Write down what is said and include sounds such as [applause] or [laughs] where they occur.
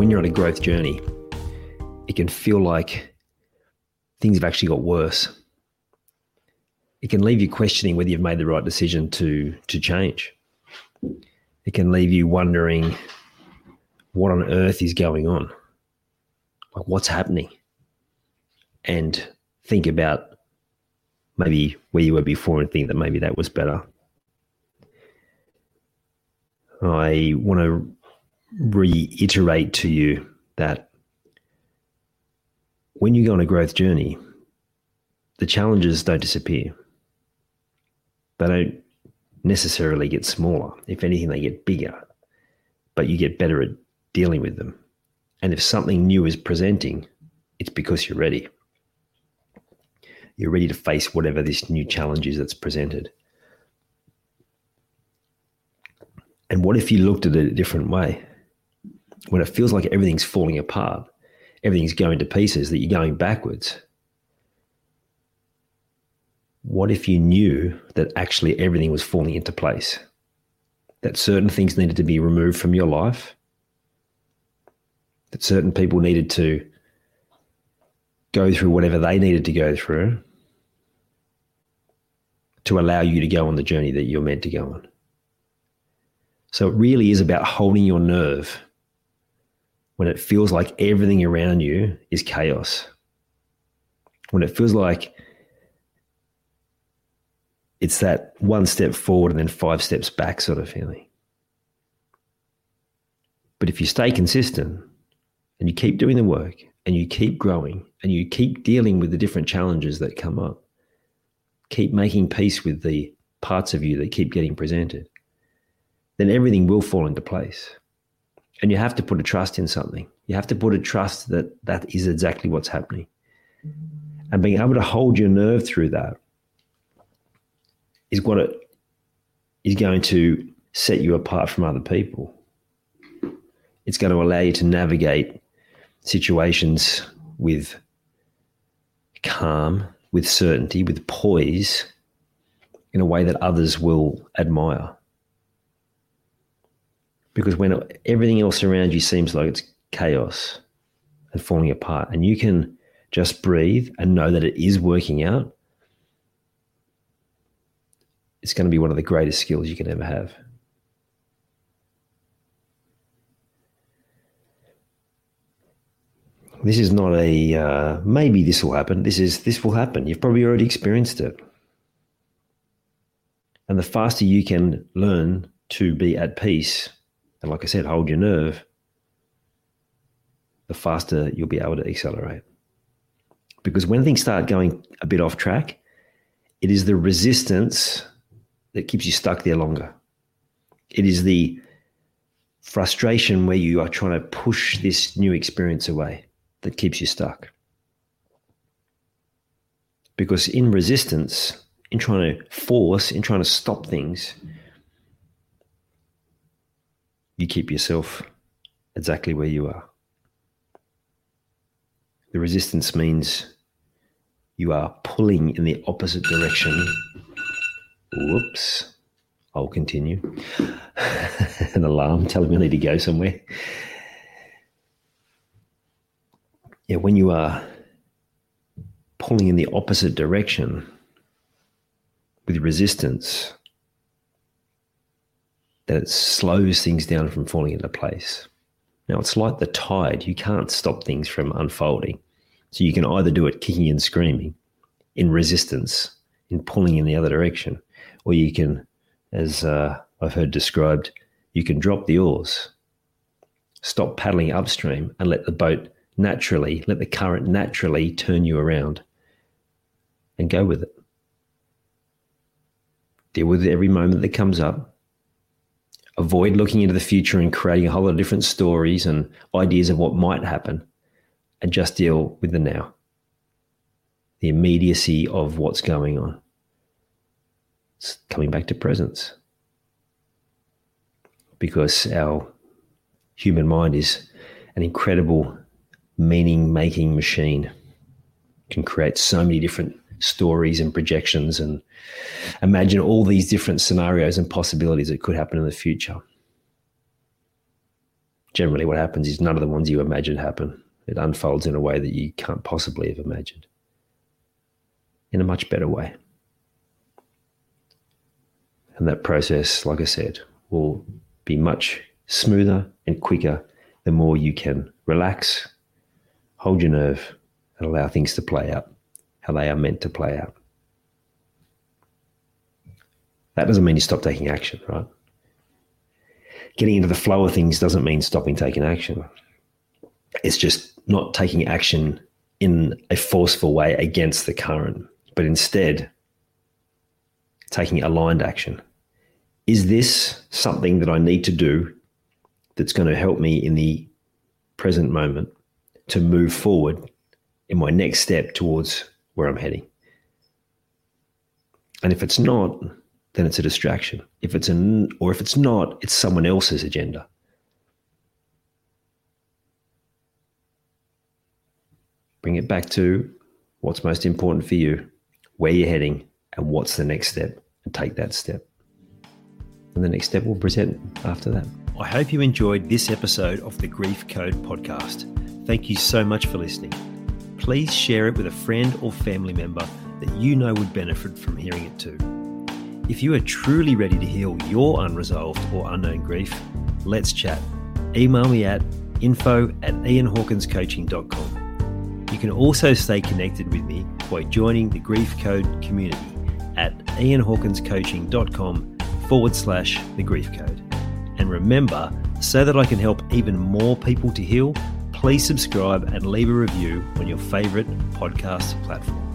When you're on a growth journey, it can feel like things have actually got worse. It can leave you questioning whether you've made the right decision to, to change. It can leave you wondering what on earth is going on. Like, what's happening? And think about maybe where you were before and think that maybe that was better. I want to reiterate to you that when you go on a growth journey, the challenges don't disappear. They don't necessarily get smaller. If anything, they get bigger, but you get better at dealing with them. And if something new is presenting, it's because you're ready you're ready to face whatever this new challenge is that's presented. And what if you looked at it a different way? When it feels like everything's falling apart, everything's going to pieces, that you're going backwards. What if you knew that actually everything was falling into place? That certain things needed to be removed from your life? That certain people needed to go through whatever they needed to go through to allow you to go on the journey that you're meant to go on. So it really is about holding your nerve when it feels like everything around you is chaos. When it feels like it's that one step forward and then five steps back sort of feeling. But if you stay consistent and you keep doing the work and you keep growing and you keep dealing with the different challenges that come up, keep making peace with the parts of you that keep getting presented, then everything will fall into place. And you have to put a trust in something. You have to put a trust that that is exactly what's happening. Mm-hmm. And being able to hold your nerve through that is what it is going to set you apart from other people. It's going to allow you to navigate situations with calm with certainty, with poise, in a way that others will admire. Because when everything else around you seems like it's chaos and falling apart, and you can just breathe and know that it is working out, it's going to be one of the greatest skills you can ever have. This is not a uh, maybe this will happen. This is this will happen. You've probably already experienced it. And the faster you can learn to be at peace, and like I said, hold your nerve, the faster you'll be able to accelerate. Because when things start going a bit off track, it is the resistance that keeps you stuck there longer. It is the frustration where you are trying to push this new experience away that keeps you stuck. Because in resistance, in trying to force, in trying to stop things, you keep yourself exactly where you are. The resistance means you are pulling in the opposite direction. Whoops. I'll continue. [laughs] An alarm telling me I need to go somewhere. yeah, when you are pulling in the opposite direction with resistance, that it slows things down from falling into place. Now, it's like the tide. You can't stop things from unfolding. So you can either do it kicking and screaming in resistance, in pulling in the other direction, or you can, as uh, I've heard described, you can drop the oars, stop paddling upstream, and let the boat naturally, let the current naturally turn you around and go with it. Deal with every moment that comes up. Avoid looking into the future and creating a whole lot of different stories and ideas of what might happen and just deal with the now, the immediacy of what's going on. It's coming back to presence. Because our human mind is an incredible meaning making machine. Can create so many different stories and projections and imagine all these different scenarios and possibilities that could happen in the future. Generally what happens is none of the ones you imagine happen. It unfolds in a way that you can't possibly have imagined. In a much better way. And that process, like I said, will be much smoother and quicker the more you can relax, hold your nerve, and allow things to play out how they are meant to play out. That doesn't mean you stop taking action, right? Getting into the flow of things doesn't mean stopping taking action. It's just not taking action in a forceful way against the current, but instead taking aligned action. Is this something that I need to do that's going to help me in the present moment to move forward in my next step towards where I'm heading? And if it's not, then it's a distraction. If it's an, or if it's not, it's someone else's agenda. bring it back to what's most important for you, where you're heading, and what's the next step, and take that step. And the next step will present after that. I hope you enjoyed this episode of the Grief Code podcast. Thank you so much for listening. Please share it with a friend or family member that you know would benefit from hearing it too. If you are truly ready to heal your unresolved or unknown grief, let's chat. Email me at info at ianhawkinscoaching.com. You can also stay connected with me by joining the Grief Code community at ianhawkinscoaching.com forward slash the grief code. And remember, so that I can help even more people to heal, please subscribe and leave a review on your favorite podcast platform.